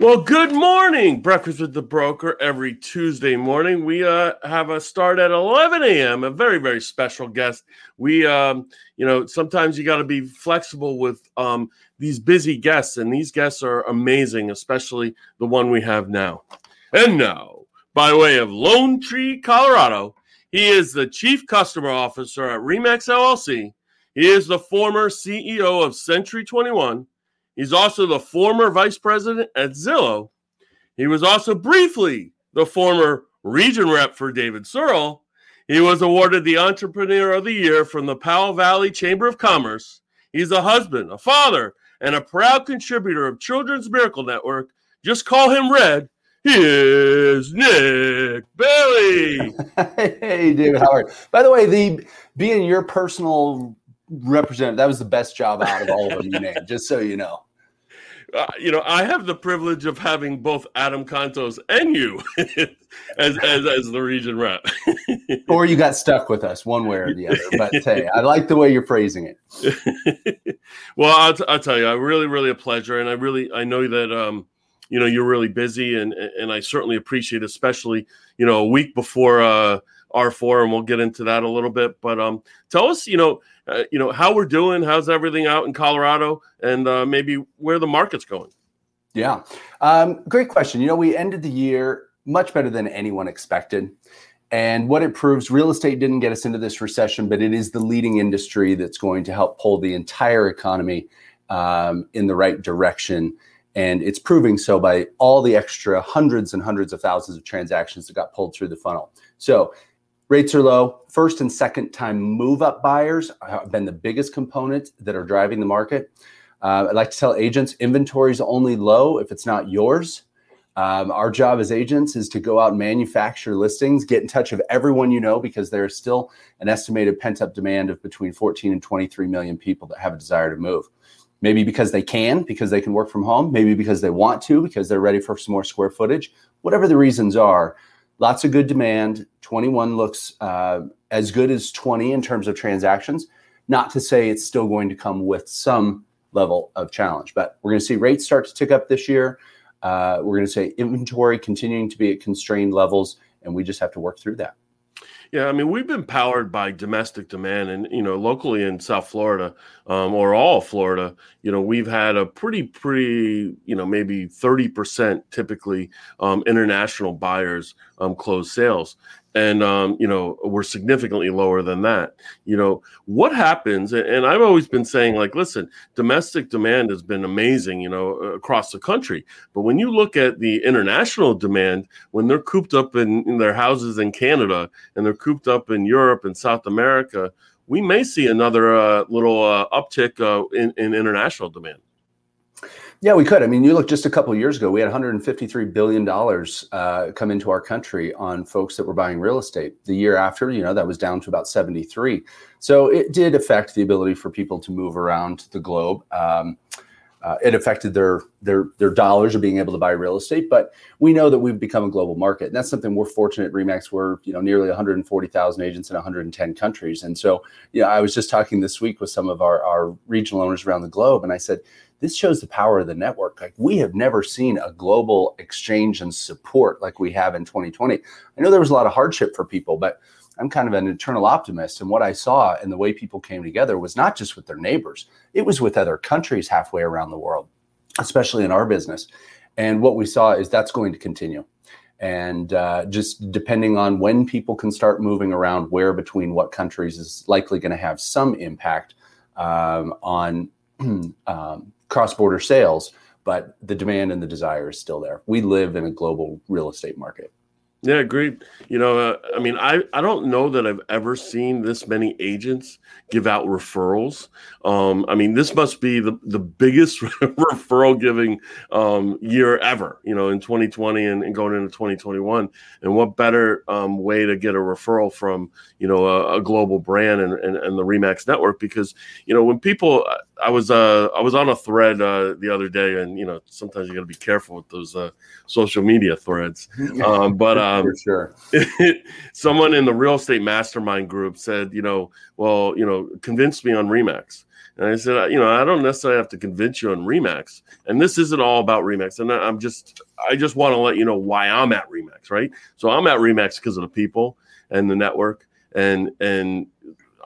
Well, good morning. Breakfast with the Broker every Tuesday morning. We uh, have a start at 11 a.m. A very, very special guest. We, um, you know, sometimes you got to be flexible with um, these busy guests, and these guests are amazing, especially the one we have now. And now, by way of Lone Tree, Colorado, he is the Chief Customer Officer at Remax LLC. He is the former CEO of Century 21 He's also the former vice president at Zillow. He was also briefly the former region rep for David Searle. He was awarded the Entrepreneur of the Year from the Powell Valley Chamber of Commerce. He's a husband, a father, and a proud contributor of Children's Miracle Network. Just call him Red. He is Nick Bailey. hey, David Howard. By the way, the being your personal representative, that was the best job out of all of them you named, just so you know uh, you know, I have the privilege of having both Adam Contos and you as, as, as the region rep. or you got stuck with us one way or the other. But hey, I like the way you're phrasing it. well, I'll, t- I'll tell you, I really, really a pleasure, and I really, I know that, um, you know, you're really busy, and and I certainly appreciate, especially, you know, a week before uh, R4, and we'll get into that a little bit. But um, tell us, you know uh, you know how we're doing how's everything out in colorado and uh, maybe where the market's going. Yeah. Um, great question. You know we ended the year much better than anyone expected and what it proves real estate didn't get us into this recession but it is the leading industry that's going to help pull the entire economy um, in the right direction and it's proving so by all the extra hundreds and hundreds of thousands of transactions that got pulled through the funnel. So Rates are low. First and second time move up buyers have been the biggest component that are driving the market. Uh, I'd like to tell agents inventory is only low if it's not yours. Um, our job as agents is to go out and manufacture listings, get in touch with everyone you know, because there's still an estimated pent up demand of between 14 and 23 million people that have a desire to move. Maybe because they can, because they can work from home, maybe because they want to, because they're ready for some more square footage. Whatever the reasons are, lots of good demand. 21 looks uh, as good as 20 in terms of transactions. Not to say it's still going to come with some level of challenge, but we're going to see rates start to tick up this year. Uh, we're going to say inventory continuing to be at constrained levels, and we just have to work through that. Yeah, I mean, we've been powered by domestic demand, and you know, locally in South Florida, um, or all Florida, you know, we've had a pretty, pretty, you know, maybe thirty percent typically um, international buyers um, close sales, and um, you know we're significantly lower than that. You know what happens and i've always been saying like listen domestic demand has been amazing you know across the country. But when you look at the international demand when they're cooped up in, in their houses in canada and they're cooped up in europe and south america we may see another uh, little uh, uptick uh, in, in international demand yeah, we could. I mean, you look just a couple years ago, we had 153 billion dollars uh, come into our country on folks that were buying real estate. The year after, you know, that was down to about 73. So it did affect the ability for people to move around the globe. Um, uh, it affected their their their dollars of being able to buy real estate, but we know that we've become a global market, and that's something we're fortunate. At Remax, we're you know nearly 140,000 agents in 110 countries, and so you know I was just talking this week with some of our our regional owners around the globe, and I said this shows the power of the network. Like we have never seen a global exchange and support like we have in 2020. I know there was a lot of hardship for people, but I'm kind of an eternal optimist. And what I saw and the way people came together was not just with their neighbors, it was with other countries halfway around the world, especially in our business. And what we saw is that's going to continue. And uh, just depending on when people can start moving around, where between what countries is likely going to have some impact um, on um, cross border sales, but the demand and the desire is still there. We live in a global real estate market. Yeah, agreed. You know, uh, I mean, I, I don't know that I've ever seen this many agents give out referrals. Um, I mean, this must be the, the biggest referral giving um, year ever, you know, in 2020 and, and, going into 2021. And what better um, way to get a referral from, you know, a, a global brand and, and, and, the Remax network? Because, you know, when people, I was uh, I was on a thread uh, the other day, and you know, sometimes you got to be careful with those uh, social media threads. Um, but um, for sure, someone in the real estate mastermind group said, you know, well, you know, convince me on Remax. And I said, you know, I don't necessarily have to convince you on Remax. And this isn't all about Remax. And I'm just, I just want to let you know why I'm at Remax, right? So I'm at Remax because of the people and the network. And, and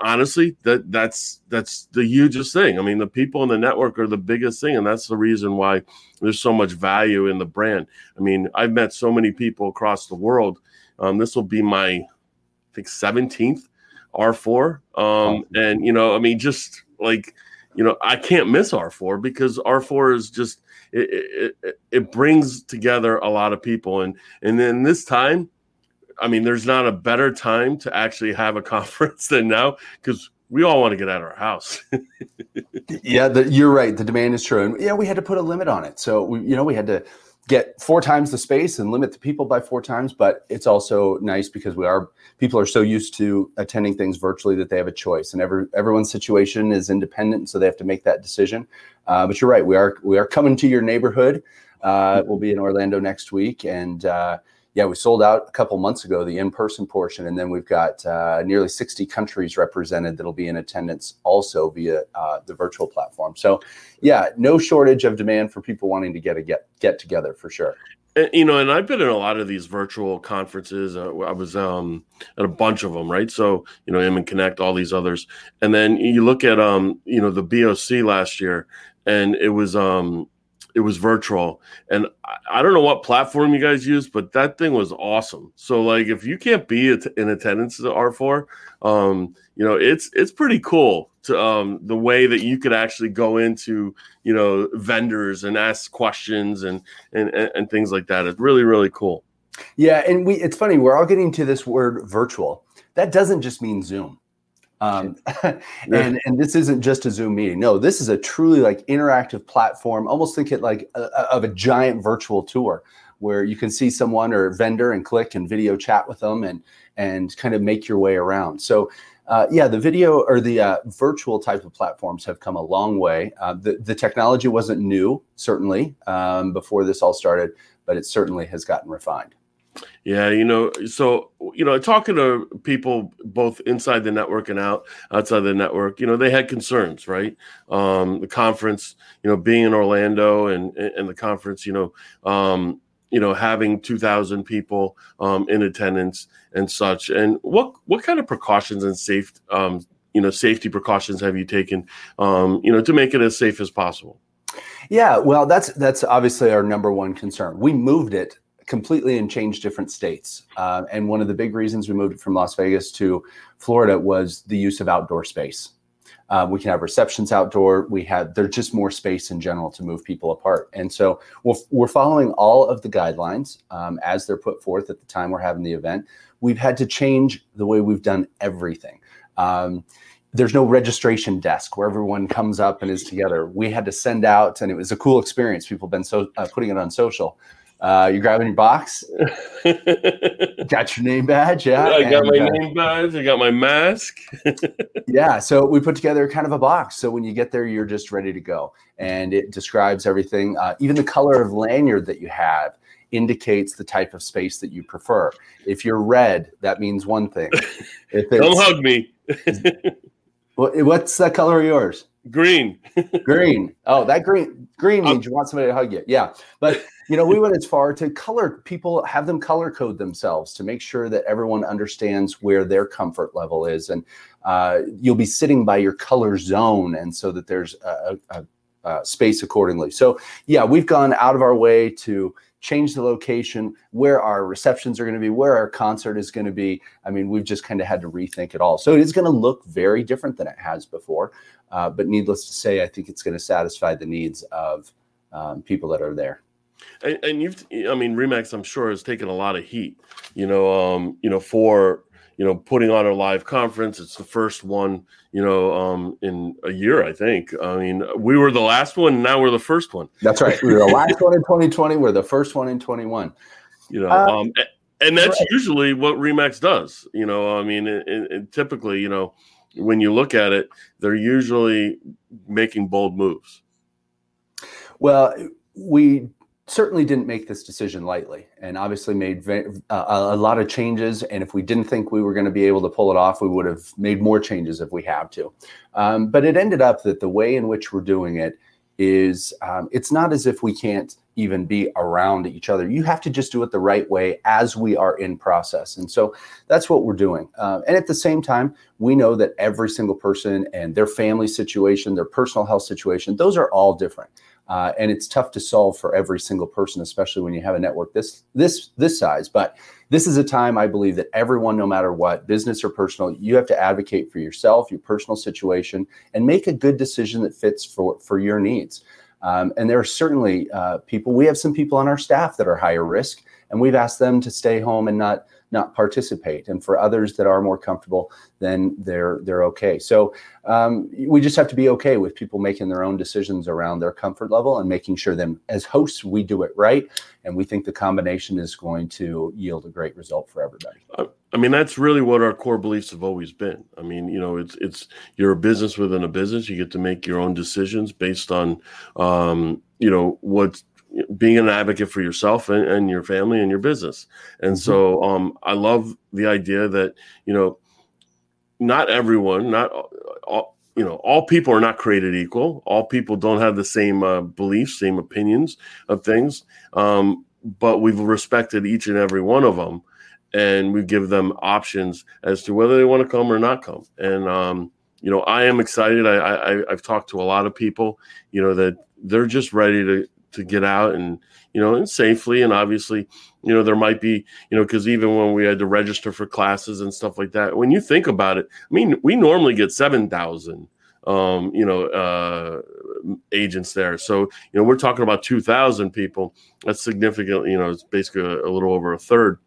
honestly, that that's that's the hugest thing. I mean, the people in the network are the biggest thing, and that's the reason why there's so much value in the brand. I mean, I've met so many people across the world. Um, this will be my, I think, 17th R4. Um, and you know, I mean, just like you know, I can't miss R4 because R4 is just it, it, it brings together a lot of people, and and then this time I mean, there's not a better time to actually have a conference than now because we all want to get out of our house. yeah, the, you're right. The demand is true, and yeah, we had to put a limit on it. So we, you know, we had to get four times the space and limit the people by four times. But it's also nice because we are people are so used to attending things virtually that they have a choice, and every everyone's situation is independent, so they have to make that decision. Uh, but you're right. We are we are coming to your neighborhood. Uh, we'll be in Orlando next week, and uh, yeah, we sold out a couple months ago the in-person portion, and then we've got uh, nearly 60 countries represented that'll be in attendance also via uh, the virtual platform. So, yeah, no shortage of demand for people wanting to get a get get together for sure. And, you know, and I've been in a lot of these virtual conferences. Uh, I was um, at a bunch of them, right? So, you know, and Connect, all these others, and then you look at um, you know, the BOC last year, and it was um it was virtual. And I, don't know what platform you guys use but that thing was awesome. So like if you can't be in attendance at r4 um you know it's it's pretty cool to um the way that you could actually go into you know vendors and ask questions and and and things like that. It's really really cool. Yeah and we it's funny we're all getting to this word virtual. That doesn't just mean zoom um, and and this isn't just a Zoom meeting. No, this is a truly like interactive platform. Almost think it like a, of a giant virtual tour where you can see someone or vendor and click and video chat with them and and kind of make your way around. So. Uh, yeah, the video or the uh, virtual type of platforms have come a long way. Uh, the, the technology wasn't new, certainly, um, before this all started, but it certainly has gotten refined. Yeah, you know, so you know, talking to people both inside the network and out outside the network, you know, they had concerns, right? Um, the conference, you know, being in Orlando and and the conference, you know, um, you know, having two thousand people um, in attendance and such. And what what kind of precautions and safe, um, you know, safety precautions have you taken, um, you know, to make it as safe as possible? Yeah, well, that's that's obviously our number one concern. We moved it completely and changed different states. Uh, and one of the big reasons we moved from Las Vegas to Florida was the use of outdoor space. Uh, we can have receptions outdoor. We have there's just more space in general to move people apart, and so we're, we're following all of the guidelines um, as they're put forth at the time we're having the event. We've had to change the way we've done everything. Um, there's no registration desk where everyone comes up and is together. We had to send out, and it was a cool experience. People have been so uh, putting it on social. Uh, you're grabbing your box. got your name badge. Yeah. I got my uh, name badge. I got my mask. yeah. So we put together kind of a box. So when you get there, you're just ready to go. And it describes everything. Uh, even the color of lanyard that you have indicates the type of space that you prefer. If you're red, that means one thing. If it's, Don't hug me. what's that color of yours? Green. green. Oh, that green green means you want somebody to hug you. Yeah. But you know, we went as far to color people have them color code themselves to make sure that everyone understands where their comfort level is. And uh, you'll be sitting by your color zone and so that there's a, a, a space accordingly. So yeah, we've gone out of our way to change the location, where our receptions are going to be, where our concert is going to be. I mean, we've just kind of had to rethink it all. So it is going to look very different than it has before. Uh, but needless to say, I think it's going to satisfy the needs of um, people that are there. And, and, you've, I mean, Remax, I'm sure has taken a lot of heat, you know, um, you know, for you know putting on a live conference. It's the first one, you know, um, in a year, I think. I mean, we were the last one, now we're the first one. That's right. We were the last one in 2020. We're the first one in 21. You know, uh, um, and that's right. usually what Remax does. You know, I mean, it, it, typically, you know, when you look at it, they're usually making bold moves. Well, we certainly didn't make this decision lightly and obviously made uh, a lot of changes and if we didn't think we were going to be able to pull it off we would have made more changes if we have to um, but it ended up that the way in which we're doing it is um, it's not as if we can't even be around each other you have to just do it the right way as we are in process and so that's what we're doing uh, and at the same time we know that every single person and their family situation their personal health situation those are all different uh, and it's tough to solve for every single person, especially when you have a network this this this size. But this is a time I believe that everyone, no matter what, business or personal, you have to advocate for yourself, your personal situation, and make a good decision that fits for for your needs. Um, and there are certainly uh, people. We have some people on our staff that are higher risk, and we've asked them to stay home and not not participate. And for others that are more comfortable, then they're they're okay. So um, we just have to be okay with people making their own decisions around their comfort level and making sure them as hosts we do it right. And we think the combination is going to yield a great result for everybody. I mean, that's really what our core beliefs have always been. I mean, you know, it's it's you're a business within a business. You get to make your own decisions based on, um, you know, what being an advocate for yourself and, and your family and your business. And mm-hmm. so um, I love the idea that, you know, not everyone, not all, you know, all people are not created equal. All people don't have the same uh, beliefs, same opinions of things. Um, but we've respected each and every one of them, and we give them options as to whether they want to come or not come. And um, you know, I am excited. I, I I've talked to a lot of people, you know, that they're just ready to to get out and you know and safely and obviously you know there might be you know because even when we had to register for classes and stuff like that when you think about it i mean we normally get 7000 um you know uh agents there so you know we're talking about 2000 people that's significant you know it's basically a, a little over a third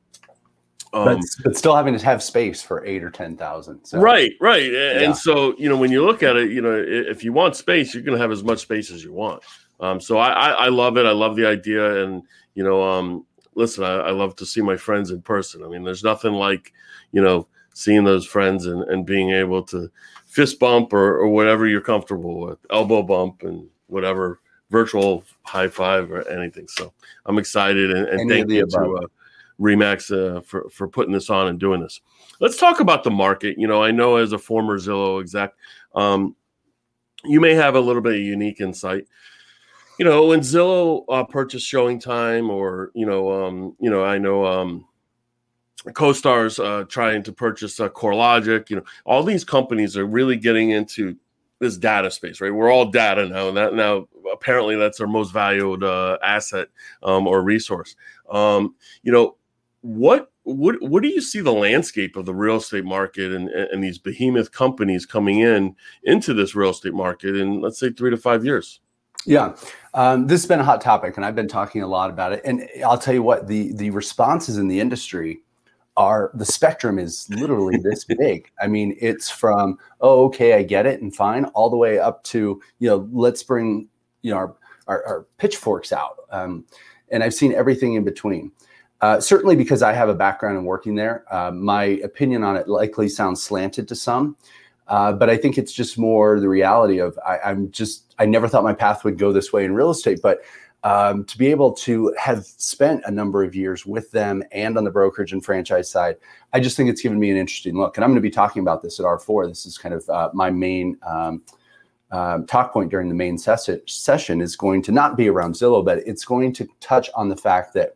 um, but, but, still having to have space for eight or ten thousand. So. Right, right, and, yeah. and so you know when you look at it, you know if you want space, you're going to have as much space as you want. Um, so I, I, I, love it. I love the idea, and you know, um, listen, I, I, love to see my friends in person. I mean, there's nothing like you know seeing those friends and, and being able to fist bump or, or whatever you're comfortable with, elbow bump and whatever virtual high five or anything. So I'm excited and, and thank you to uh, Remax uh, for for putting this on and doing this. Let's talk about the market. You know, I know as a former Zillow exec, um, you may have a little bit of unique insight you know, when Zillow uh, purchased Showing Time, or you know, um, you know, I know um, CoStar's uh, trying to purchase uh, CoreLogic. You know, all these companies are really getting into this data space, right? We're all data now, and that now apparently that's our most valued uh, asset um, or resource. Um, you know, what what what do you see the landscape of the real estate market and, and these behemoth companies coming in into this real estate market in let's say three to five years? Yeah, um, this has been a hot topic, and I've been talking a lot about it. And I'll tell you what the the responses in the industry are the spectrum is literally this big. I mean, it's from oh, okay, I get it, and fine, all the way up to you know, let's bring you know our our, our pitchforks out. Um, and I've seen everything in between. Uh, certainly, because I have a background in working there, uh, my opinion on it likely sounds slanted to some. Uh, but I think it's just more the reality of I, am just I never thought my path would go this way in real estate, but um, to be able to have spent a number of years with them and on the brokerage and franchise side, I just think it's given me an interesting look. And I'm going to be talking about this at R4. This is kind of uh, my main um, um, talk point during the main ses- session is going to not be around Zillow, but it's going to touch on the fact that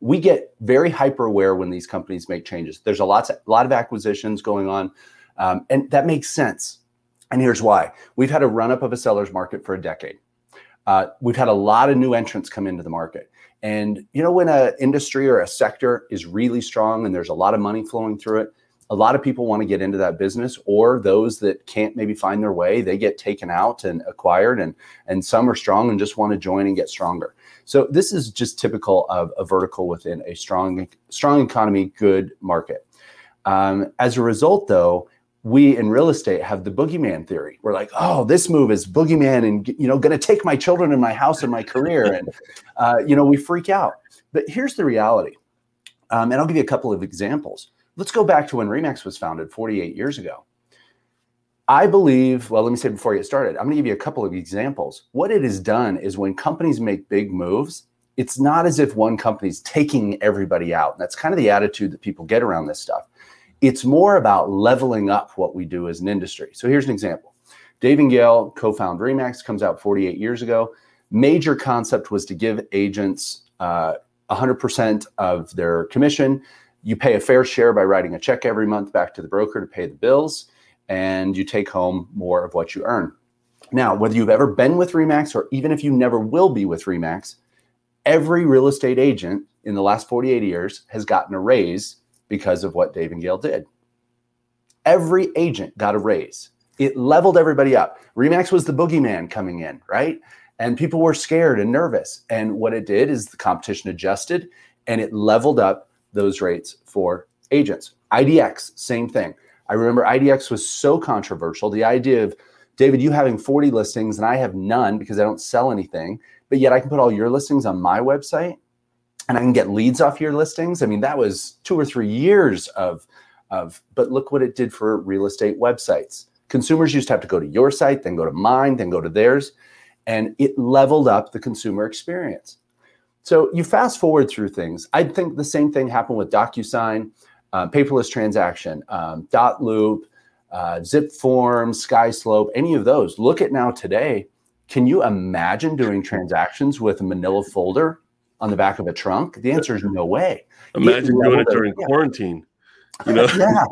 we get very hyper aware when these companies make changes. There's a lot, a lot of acquisitions going on. Um, and that makes sense. And here's why we've had a run up of a seller's market for a decade. Uh, we've had a lot of new entrants come into the market. And you know, when an industry or a sector is really strong and there's a lot of money flowing through it, a lot of people want to get into that business, or those that can't maybe find their way, they get taken out and acquired, and and some are strong and just want to join and get stronger. So this is just typical of a vertical within a strong strong economy, good market. Um, as a result, though, we in real estate have the boogeyman theory. We're like, oh, this move is boogeyman and you know going to take my children and my house and my career, and uh, you know we freak out. But here's the reality, um, and I'll give you a couple of examples. Let's go back to when Remax was founded 48 years ago. I believe, well, let me say before I get started, I'm going to give you a couple of examples. What it has done is when companies make big moves, it's not as if one company's taking everybody out. That's kind of the attitude that people get around this stuff. It's more about leveling up what we do as an industry. So here's an example. Dave and Gail co-found Remax, comes out 48 years ago. Major concept was to give agents uh, 100% of their commission. You pay a fair share by writing a check every month back to the broker to pay the bills, and you take home more of what you earn. Now, whether you've ever been with Remax or even if you never will be with Remax, every real estate agent in the last 48 years has gotten a raise because of what Dave and Gail did. Every agent got a raise. It leveled everybody up. Remax was the boogeyman coming in, right? And people were scared and nervous. And what it did is the competition adjusted and it leveled up those rates for agents. IDX, same thing. I remember IDX was so controversial. The idea of David, you having 40 listings and I have none because I don't sell anything, but yet I can put all your listings on my website and I can get leads off your listings. I mean, that was two or three years of, of but look what it did for real estate websites. Consumers used to have to go to your site, then go to mine, then go to theirs, and it leveled up the consumer experience. So you fast forward through things. I think the same thing happened with DocuSign, uh, paperless transaction, um, Dotloop, uh, Zip Forms, SkySlope, any of those. Look at now today. Can you imagine doing transactions with a manila folder on the back of a trunk? The answer is no way. Imagine doing it during quarantine. You know? yeah.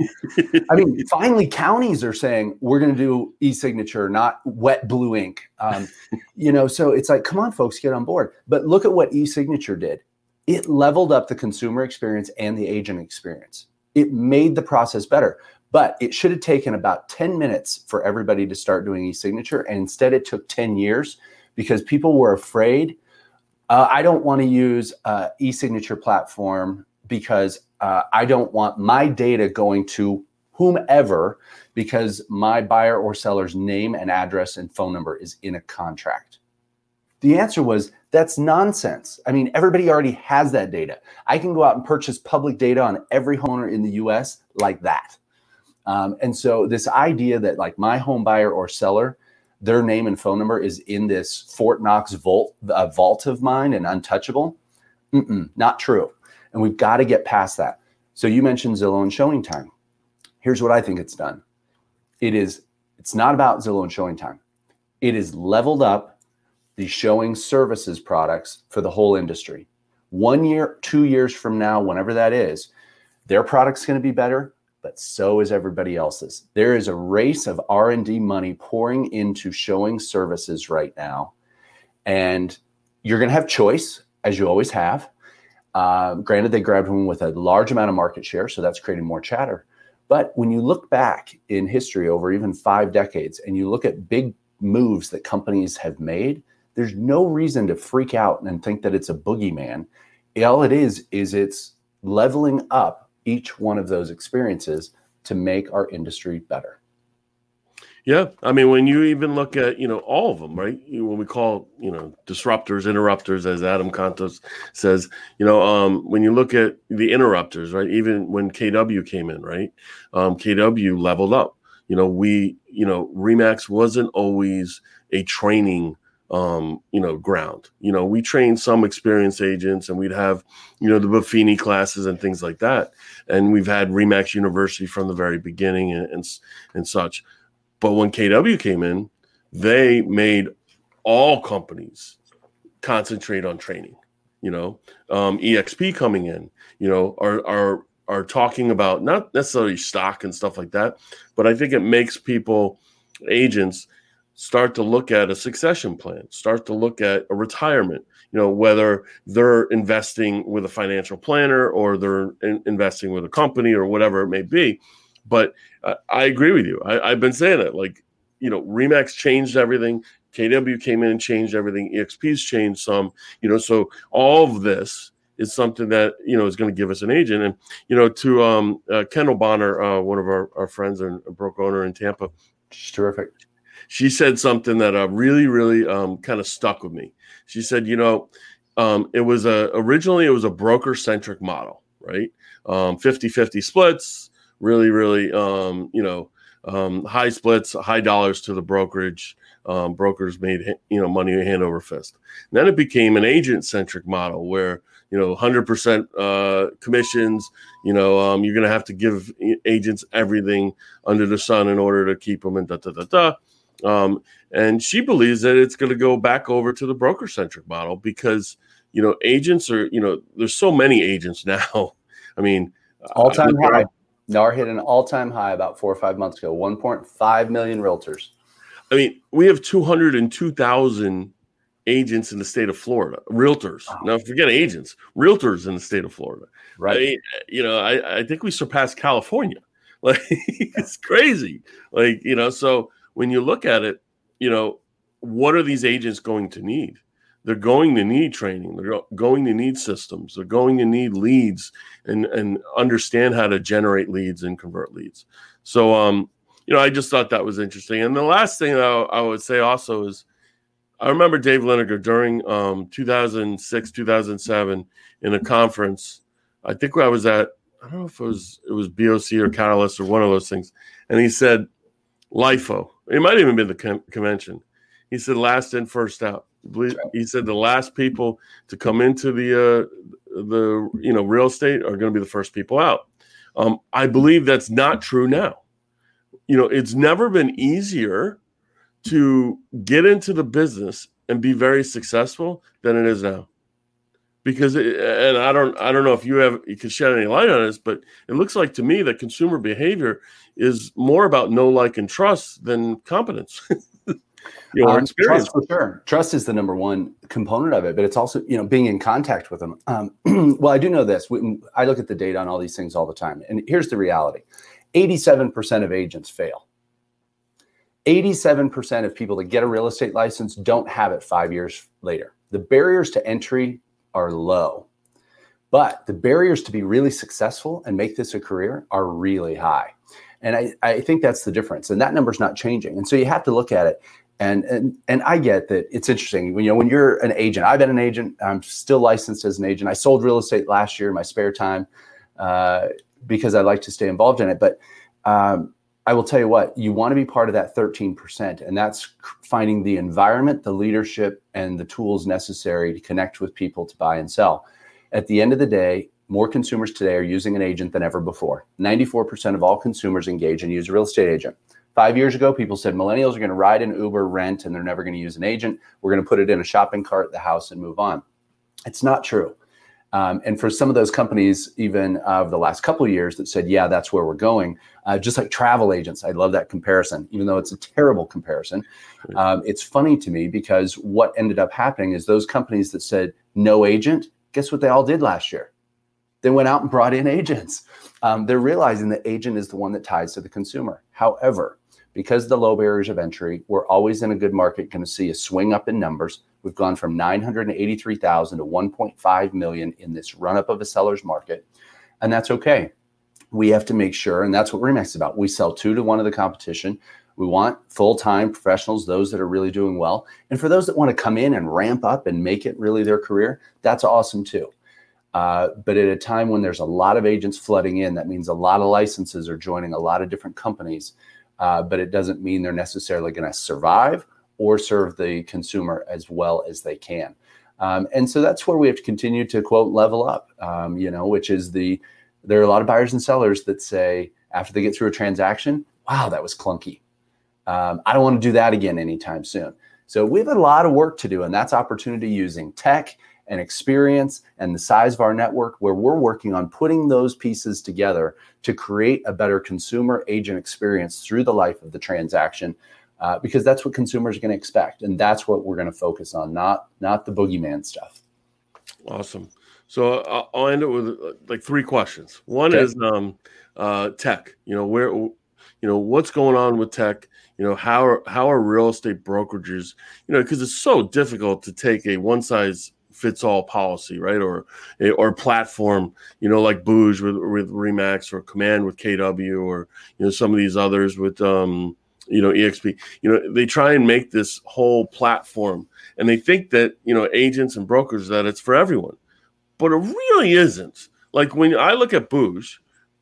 I mean, finally, counties are saying we're going to do e-signature, not wet blue ink. Um, you know, so it's like, come on, folks, get on board. But look at what e-signature did. It leveled up the consumer experience and the agent experience. It made the process better. But it should have taken about 10 minutes for everybody to start doing e-signature. And instead, it took 10 years because people were afraid. Uh, I don't want to use uh, e-signature platform because uh, I don't want my data going to whomever because my buyer or seller's name and address and phone number is in a contract. The answer was that's nonsense. I mean, everybody already has that data. I can go out and purchase public data on every homeowner in the US like that. Um, and so, this idea that like my home buyer or seller, their name and phone number is in this Fort Knox vault, uh, vault of mine and untouchable, not true. And we've got to get past that. So you mentioned Zillow and Showing Time. Here's what I think it's done. It is it's not about Zillow and Showing Time. It is leveled up the showing services products for the whole industry. One year, two years from now, whenever that is, their product's going to be better, but so is everybody else's. There is a race of R&D money pouring into showing services right now. And you're going to have choice as you always have. Uh, granted, they grabbed one with a large amount of market share, so that's creating more chatter. But when you look back in history over even five decades and you look at big moves that companies have made, there's no reason to freak out and think that it's a boogeyman. All it is, is it's leveling up each one of those experiences to make our industry better. Yeah, I mean, when you even look at you know all of them, right? When we call you know disruptors, interrupters, as Adam Contos says, you know, um, when you look at the interrupters, right? Even when KW came in, right? Um, KW leveled up. You know, we, you know, Remax wasn't always a training um, you know, ground. You know, we trained some experienced agents and we'd have, you know, the Buffini classes and things like that. And we've had Remax University from the very beginning and, and, and such. But when KW came in, they made all companies concentrate on training. You know, um, EXP coming in, you know, are are are talking about not necessarily stock and stuff like that, but I think it makes people agents start to look at a succession plan, start to look at a retirement. You know, whether they're investing with a financial planner or they're in- investing with a company or whatever it may be. But uh, I agree with you. I, have been saying it. Like, you know, Remax changed everything. KW came in and changed everything. EXP's changed some. You know, so all of this is something that you know is going to give us an agent. And you know, to um, uh, Kendall Bonner, uh, one of our, our friends and a broker owner in Tampa, she's terrific. She said something that uh, really, really um, kind of stuck with me. She said, you know, um, it was a originally it was a broker centric model, right? Um, 50 50 splits, really, really, um, you know, um, high splits, high dollars to the brokerage. Um, brokers made you know money hand over fist. And then it became an agent centric model where you know 100% uh, commissions. You know um, you're going to have to give agents everything under the sun in order to keep them and da da da da. Um, and she believes that it's going to go back over to the broker centric model because you know agents are you know there's so many agents now. I mean, all time high. NAR hit an all time high about four or five months ago. 1.5 million realtors. I mean, we have 202,000 agents in the state of Florida, realtors. Wow. Now, forget agents, realtors in the state of Florida. Right. I mean, you know, I, I think we surpassed California. Like, it's crazy. Like, you know, so when you look at it, you know, what are these agents going to need? They're going to need training. They're going to need systems. They're going to need leads and and understand how to generate leads and convert leads. So, um, you know, I just thought that was interesting. And the last thing I, I would say also is, I remember Dave Liniger during um, 2006, 2007 in a conference. I think where I was at, I don't know if it was it was BOC or Catalyst or one of those things, and he said, LIFO, it might even been the con- convention. He said last in, first out. He said the last people to come into the uh, the you know real estate are going to be the first people out. Um, I believe that's not true now. You know, it's never been easier to get into the business and be very successful than it is now. Because it, and I don't I don't know if you have you can shed any light on this, but it looks like to me that consumer behavior is more about know, like, and trust than competence. your um, experience. Trust for sure. Trust is the number one component of it, but it's also you know being in contact with them. Um, well, I do know this. We, I look at the data on all these things all the time, and here's the reality: eighty-seven percent of agents fail. Eighty-seven percent of people that get a real estate license don't have it five years later. The barriers to entry are low, but the barriers to be really successful and make this a career are really high. And I, I think that's the difference. And that number's not changing. And so you have to look at it. And, and and I get that it's interesting. When you know when you're an agent, I've been an agent. I'm still licensed as an agent. I sold real estate last year in my spare time uh, because I like to stay involved in it. But um, I will tell you what, you want to be part of that 13%, and that's finding the environment, the leadership, and the tools necessary to connect with people to buy and sell. At the end of the day, more consumers today are using an agent than ever before. 94% of all consumers engage and use a real estate agent. Five years ago, people said millennials are going to ride an Uber, rent, and they're never going to use an agent. We're going to put it in a shopping cart, the house, and move on. It's not true. Um, and for some of those companies, even of the last couple of years, that said, "Yeah, that's where we're going," uh, just like travel agents, I love that comparison, even though it's a terrible comparison. Um, it's funny to me because what ended up happening is those companies that said no agent, guess what they all did last year? They went out and brought in agents. Um, they're realizing that agent is the one that ties to the consumer. However, because the low barriers of entry, we're always in a good market going to see a swing up in numbers. We've gone from 983,000 to 1.5 million in this run up of a seller's market, and that's okay. We have to make sure, and that's what Remax is about. We sell two to one of the competition. We want full time professionals, those that are really doing well. And for those that want to come in and ramp up and make it really their career, that's awesome too. Uh, but at a time when there's a lot of agents flooding in, that means a lot of licenses are joining a lot of different companies. Uh, but it doesn't mean they're necessarily going to survive or serve the consumer as well as they can. Um, and so that's where we have to continue to quote level up, um, you know, which is the there are a lot of buyers and sellers that say after they get through a transaction, wow, that was clunky. Um, I don't want to do that again anytime soon. So we have a lot of work to do, and that's opportunity using tech and experience and the size of our network where we're working on putting those pieces together to create a better consumer agent experience through the life of the transaction uh, because that's what consumers are going to expect and that's what we're going to focus on not not the boogeyman stuff. Awesome. So i'll end it with uh, like three questions. One okay. is um, uh, tech. You know where you know what's going on with tech? You know how are, how are real estate brokerages you know because it's so difficult to take a one size fits all policy, right? Or or platform, you know, like Booj with with Remax or Command with KW or you know some of these others with um you know exp you know they try and make this whole platform and they think that you know agents and brokers that it's for everyone but it really isn't like when i look at booj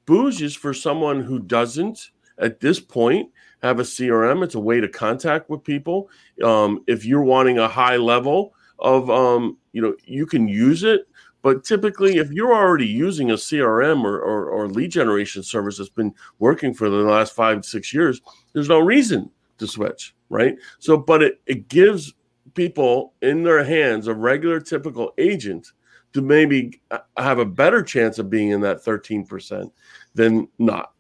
booj is for someone who doesn't at this point have a CRM. It's a way to contact with people. Um, if you're wanting a high level of, um, you know, you can use it. But typically, if you're already using a CRM or, or, or lead generation service that's been working for the last five, six years, there's no reason to switch, right? So, but it, it gives people in their hands a regular, typical agent to maybe uh, have a better chance of being in that 13% than not.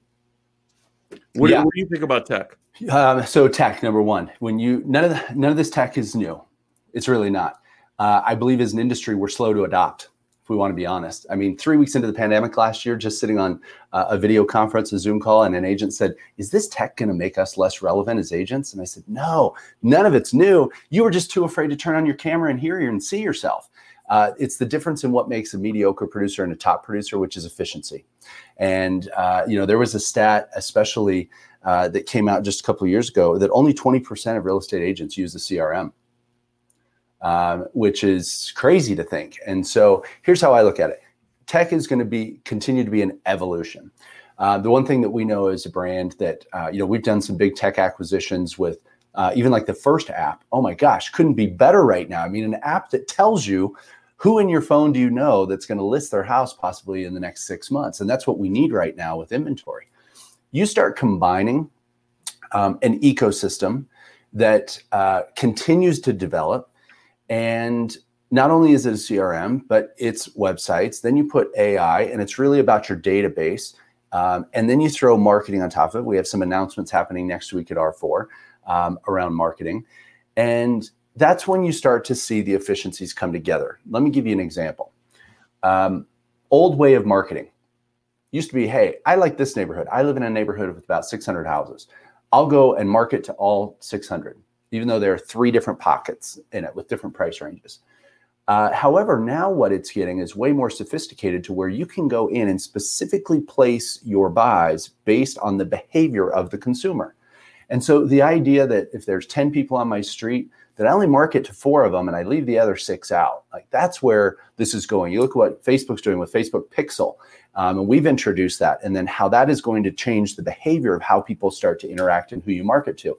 What, yeah. do, what do you think about tech? Um, so tech number one, when you none of the, none of this tech is new. It's really not. Uh, I believe as an industry, we're slow to adopt. If we want to be honest, I mean, three weeks into the pandemic last year, just sitting on uh, a video conference, a Zoom call, and an agent said, "Is this tech going to make us less relevant as agents?" And I said, "No, none of it's new. You were just too afraid to turn on your camera and hear and see yourself." Uh, it's the difference in what makes a mediocre producer and a top producer, which is efficiency. And uh, you know, there was a stat, especially uh, that came out just a couple of years ago, that only 20% of real estate agents use the CRM, um, which is crazy to think. And so, here's how I look at it: tech is going to be continue to be an evolution. Uh, the one thing that we know as a brand that uh, you know we've done some big tech acquisitions with. Uh, even like the first app, oh my gosh, couldn't be better right now. I mean, an app that tells you who in your phone do you know that's going to list their house possibly in the next six months? And that's what we need right now with inventory. You start combining um, an ecosystem that uh, continues to develop. And not only is it a CRM, but it's websites. Then you put AI, and it's really about your database. Um, and then you throw marketing on top of it. We have some announcements happening next week at R4 um, around marketing. And that's when you start to see the efficiencies come together. Let me give you an example. Um, old way of marketing used to be hey, I like this neighborhood. I live in a neighborhood with about 600 houses. I'll go and market to all 600, even though there are three different pockets in it with different price ranges. Uh, however, now what it's getting is way more sophisticated to where you can go in and specifically place your buys based on the behavior of the consumer. And so the idea that if there's 10 people on my street, that I only market to four of them and I leave the other six out. Like that's where this is going. You look at what Facebook's doing with Facebook Pixel, um, and we've introduced that, and then how that is going to change the behavior of how people start to interact and who you market to.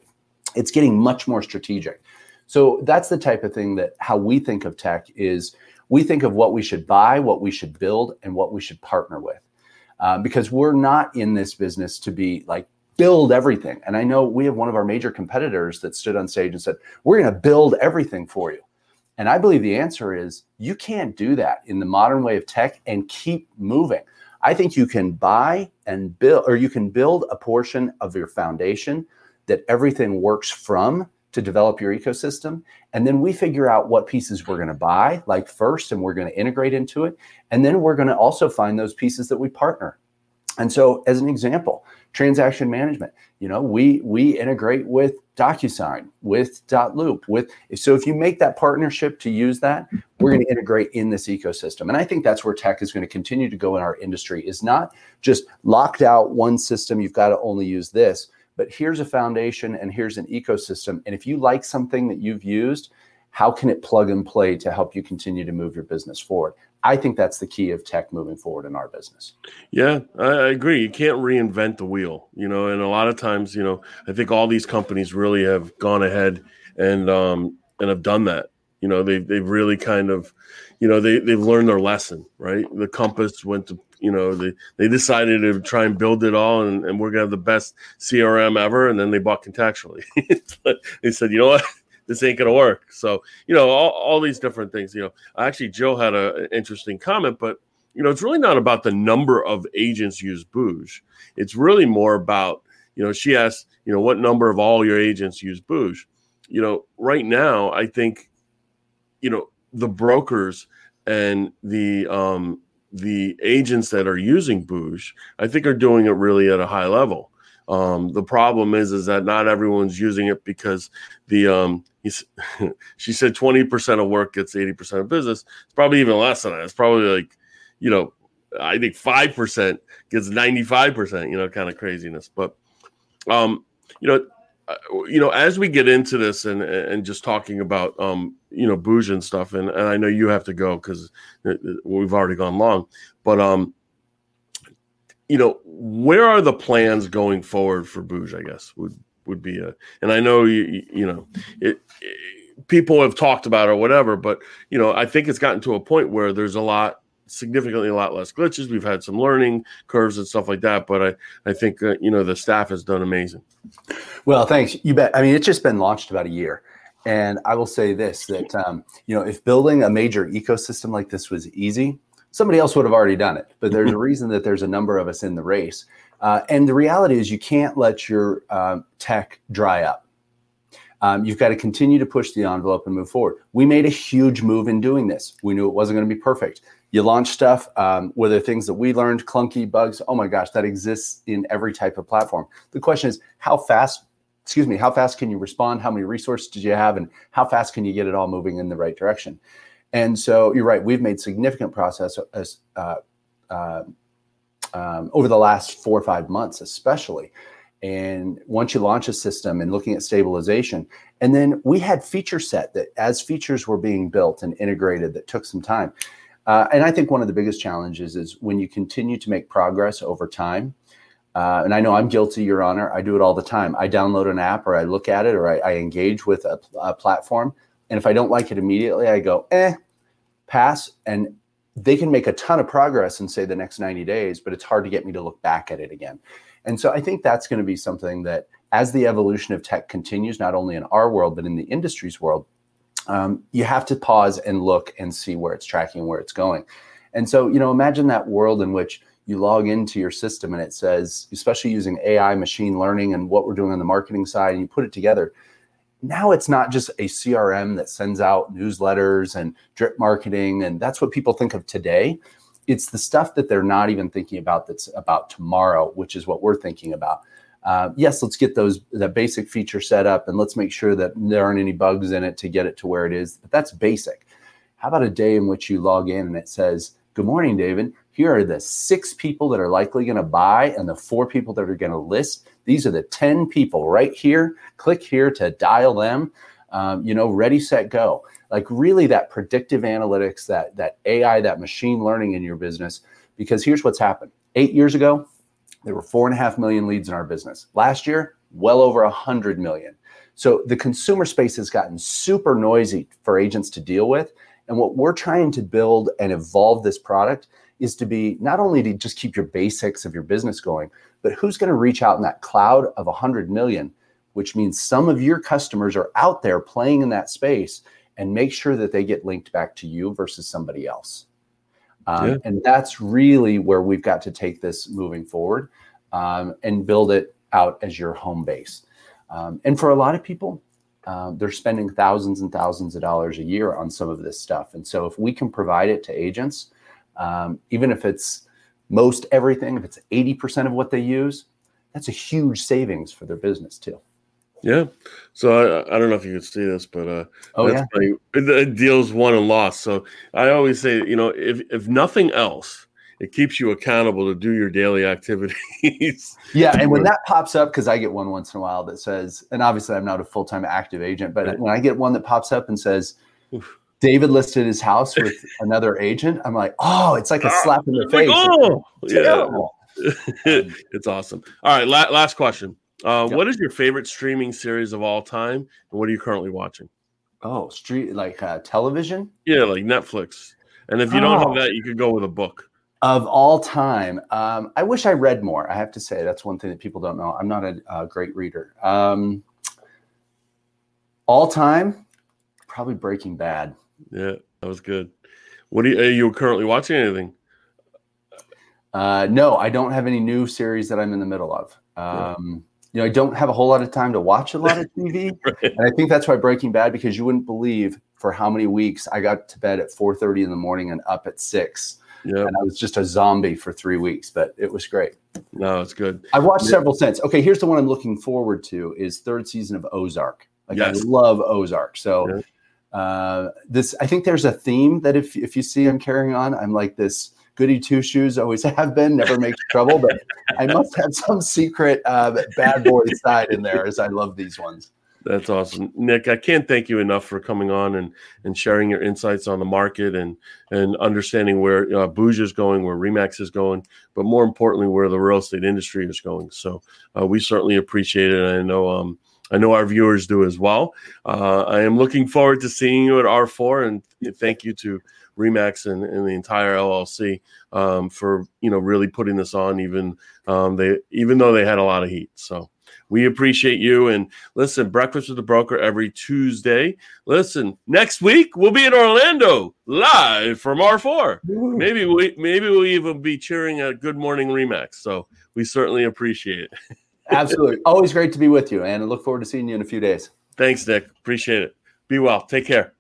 It's getting much more strategic. So that's the type of thing that how we think of tech is we think of what we should buy, what we should build, and what we should partner with. Um, because we're not in this business to be like build everything. And I know we have one of our major competitors that stood on stage and said, We're going to build everything for you. And I believe the answer is you can't do that in the modern way of tech and keep moving. I think you can buy and build, or you can build a portion of your foundation that everything works from to develop your ecosystem. And then we figure out what pieces we're going to buy, like first, and we're going to integrate into it. And then we're going to also find those pieces that we partner. And so, as an example, transaction management. You know, we we integrate with DocuSign, with Dotloop, with so if you make that partnership to use that, we're going to integrate in this ecosystem. And I think that's where tech is going to continue to go in our industry is not just locked out one system, you've got to only use this, but here's a foundation and here's an ecosystem. And if you like something that you've used, how can it plug and play to help you continue to move your business forward? I think that's the key of tech moving forward in our business. Yeah, I agree. You can't reinvent the wheel, you know, and a lot of times, you know, I think all these companies really have gone ahead and um and have done that. You know, they they've really kind of, you know, they they've learned their lesson, right? The Compass went to, you know, they they decided to try and build it all, and, and we're gonna have the best CRM ever, and then they bought Contactually. they said, you know what? this ain't gonna work. So you know all, all these different things. You know, actually Joe had a, an interesting comment, but you know it's really not about the number of agents use Booj. It's really more about you know she asked you know what number of all your agents use Booj. You know, right now I think you know the brokers and the um the agents that are using Booj, I think are doing it really at a high level. Um, the problem is, is that not everyone's using it because the um, she said 20% of work gets 80% of business. It's probably even less than that. It's probably like, you know, I think 5% gets 95%, you know, kind of craziness. But, um, you know, you know, as we get into this and and just talking about um, you know, Booj and stuff, and, and I know you have to go because we've already gone long, but um, you know, where are the plans going forward for Booj? I guess would would be a, and I know you you know it, it people have talked about or whatever, but you know, I think it's gotten to a point where there's a lot significantly a lot less glitches. We've had some learning curves and stuff like that, but I I think uh, you know the staff has done amazing. Well, thanks. You bet. I mean, it's just been launched about a year, and I will say this: that um, you know, if building a major ecosystem like this was easy, somebody else would have already done it. But there's a reason that there's a number of us in the race, uh, and the reality is you can't let your um, tech dry up. Um, you've got to continue to push the envelope and move forward. We made a huge move in doing this. We knew it wasn't going to be perfect you launch stuff um, whether things that we learned clunky bugs? Oh my gosh that exists in every type of platform. The question is how fast excuse me how fast can you respond? How many resources do you have? And how fast can you get it all moving in the right direction? And so you're right we've made significant process as, uh, uh, um, over the last four or five months especially. And once you launch a system and looking at stabilization and then we had feature set that as features were being built and integrated that took some time uh, and I think one of the biggest challenges is when you continue to make progress over time. Uh, and I know I'm guilty, Your Honor. I do it all the time. I download an app or I look at it or I, I engage with a, a, platform. And if I don't like it immediately, I go, eh, pass. And they can make a ton of progress in, say, the next 90 days, but it's hard to get me to look back at it again. And so I think that's going to be something that, as the evolution of tech continues, not only in our world, but in the industry's world, um, you have to pause and look and see where it's tracking, where it's going. And so, you know, imagine that world in which you log into your system and it says, especially using AI, machine learning, and what we're doing on the marketing side, and you put it together. Now it's not just a CRM that sends out newsletters and drip marketing, and that's what people think of today. It's the stuff that they're not even thinking about that's about tomorrow, which is what we're thinking about uh, yes, let's get those that basic feature set up and let's make sure that there aren't any bugs in it to get it to where it is. But that's basic. How about a day in which you log in and it says, Good morning, David. Here are the six people that are likely going to buy and the four people that are going to list. These are the 10 people right here. Click here to dial them. Um, you know, ready, set, go. Like really that predictive analytics, that that AI, that machine learning in your business. Because here's what's happened. Eight years ago, there were four and a half million leads in our business. Last year, well over a hundred million. So the consumer space has gotten super noisy for agents to deal with. And what we're trying to build and evolve this product is to be not only to just keep your basics of your business going, but who's going to reach out in that cloud of 100 million, which means some of your customers are out there playing in that space and make sure that they get linked back to you versus somebody else. Um, yeah. And that's really where we've got to take this moving forward um, and build it out as your home base. Um, and for a lot of people, uh, they're spending thousands and thousands of dollars a year on some of this stuff. And so if we can provide it to agents, um, even if it's most everything, if it's 80% of what they use, that's a huge savings for their business too. Yeah. So I, I don't know if you could see this, but uh, oh yeah, it deals won and lost. So I always say, you know, if if nothing else, it keeps you accountable to do your daily activities. yeah, and when that pops up, because I get one once in a while that says, and obviously I'm not a full time active agent, but right. when I get one that pops up and says. Oof. David listed his house with another agent. I'm like, oh, it's like a ah, slap in the face. Like, oh, yeah. it's awesome. All right, la- last question. Uh, yep. What is your favorite streaming series of all time, and what are you currently watching? Oh, street like uh, television? Yeah, like Netflix. And if you oh. don't have oh. that, you could go with a book. Of all time, um, I wish I read more. I have to say that's one thing that people don't know. I'm not a, a great reader. Um, all time, probably Breaking Bad. Yeah, that was good. What are you, are you currently watching? Anything? Uh, no, I don't have any new series that I'm in the middle of. Um, you know, I don't have a whole lot of time to watch a lot of TV, right. and I think that's why Breaking Bad. Because you wouldn't believe for how many weeks I got to bed at 4:30 in the morning and up at six. Yeah. And I was just a zombie for three weeks, but it was great. No, it's good. I've watched yeah. several since. Okay, here's the one I'm looking forward to: is third season of Ozark. Like yes. I love Ozark. So yeah. uh, this, I think there's a theme that if if you see I'm carrying on, I'm like this goody two shoes always have been, never makes trouble. But I must have some secret uh, bad boy side in there, as I love these ones. That's awesome, Nick. I can't thank you enough for coming on and and sharing your insights on the market and and understanding where uh, Booj is going, where Remax is going, but more importantly, where the real estate industry is going. So uh, we certainly appreciate it. I know um, I know our viewers do as well. Uh, I am looking forward to seeing you at R4, and thank you to Remax and, and the entire LLC um, for you know really putting this on. Even um, they even though they had a lot of heat, so. We appreciate you. And listen, Breakfast with the Broker every Tuesday. Listen, next week we'll be in Orlando live from R4. Maybe we maybe we'll even be cheering a Good Morning Remax. So we certainly appreciate it. Absolutely. Always great to be with you, and I look forward to seeing you in a few days. Thanks, Nick. Appreciate it. Be well. Take care.